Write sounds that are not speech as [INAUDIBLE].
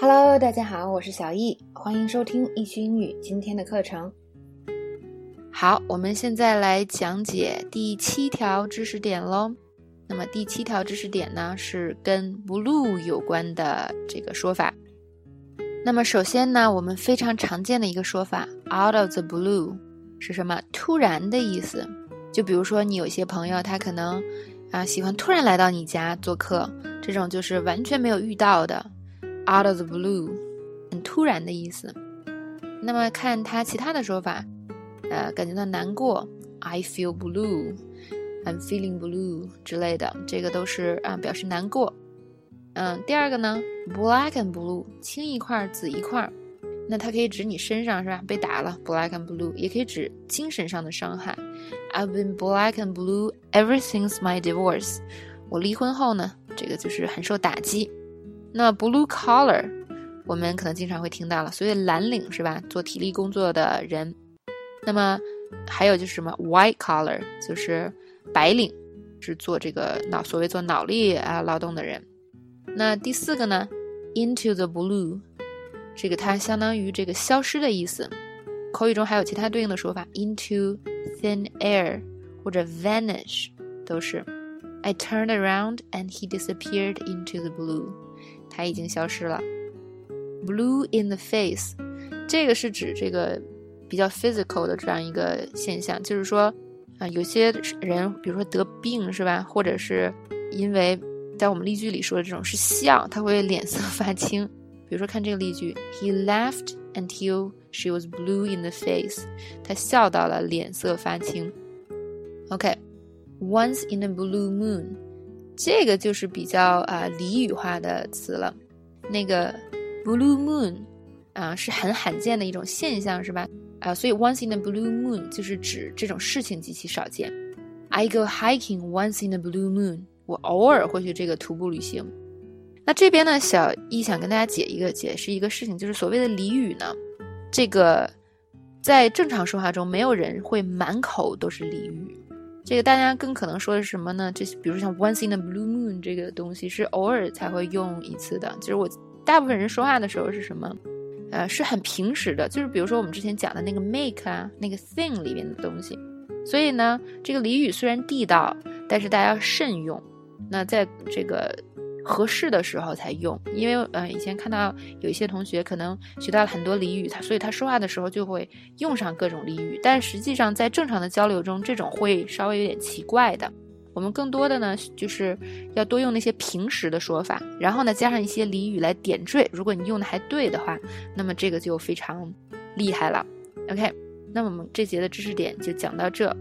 Hello，大家好，我是小易，欢迎收听易学英语今天的课程。好，我们现在来讲解第七条知识点喽。那么第七条知识点呢，是跟 blue 有关的这个说法。那么首先呢，我们非常常见的一个说法，out of the blue 是什么？突然的意思。就比如说你有些朋友，他可能啊喜欢突然来到你家做客，这种就是完全没有遇到的，out of the blue，很突然的意思。那么看他其他的说法，呃，感觉到难过，I feel blue。I'm feeling blue 之类的，这个都是啊表示难过。嗯，第二个呢，black and blue 青一块儿紫一块儿，那它可以指你身上是吧？被打了，black and blue，也可以指精神上的伤害。I've been black and blue ever since my divorce。我离婚后呢，这个就是很受打击。那 blue collar 我们可能经常会听到了，所谓蓝领是吧？做体力工作的人。那么还有就是什么 white collar 就是。白领是做这个脑所谓做脑力啊劳动的人。那第四个呢，into the blue，这个它相当于这个消失的意思。口语中还有其他对应的说法，into thin air 或者 vanish 都是。I turned around and he disappeared into the blue，他已经消失了。Blue in the face，这个是指这个比较 physical 的这样一个现象，就是说。啊，有些人，比如说得病是吧？或者是因为在我们例句里说的这种是笑，他会脸色 [LAUGHS] 发青。比如说看这个例句，He laughed until she was blue in the face。他笑到了脸色发青。OK，Once in a blue moon，这个就是比较啊俚语化的词了。那个 blue moon 啊是很罕见的一种现象是吧？啊，所以 once in a blue moon 就是指这种事情极其少见。I go hiking once in a blue moon，我偶尔会去这个徒步旅行。那这边呢，小易想跟大家解一个解释一个事情，就是所谓的俚语呢，这个在正常说话中，没有人会满口都是俚语。这个大家更可能说的是什么呢？这比如像 once in a blue moon 这个东西是偶尔才会用一次的。就是我大部分人说话的时候是什么？呃，是很平时的，就是比如说我们之前讲的那个 make 啊，那个 thing 里面的东西。所以呢，这个俚语虽然地道，但是大家要慎用。那在这个合适的时候才用，因为呃，以前看到有一些同学可能学到了很多俚语，他所以他说话的时候就会用上各种俚语，但实际上在正常的交流中，这种会稍微有点奇怪的。我们更多的呢，就是要多用那些平时的说法，然后呢，加上一些俚语来点缀。如果你用的还对的话，那么这个就非常厉害了。OK，那么我们这节的知识点就讲到这。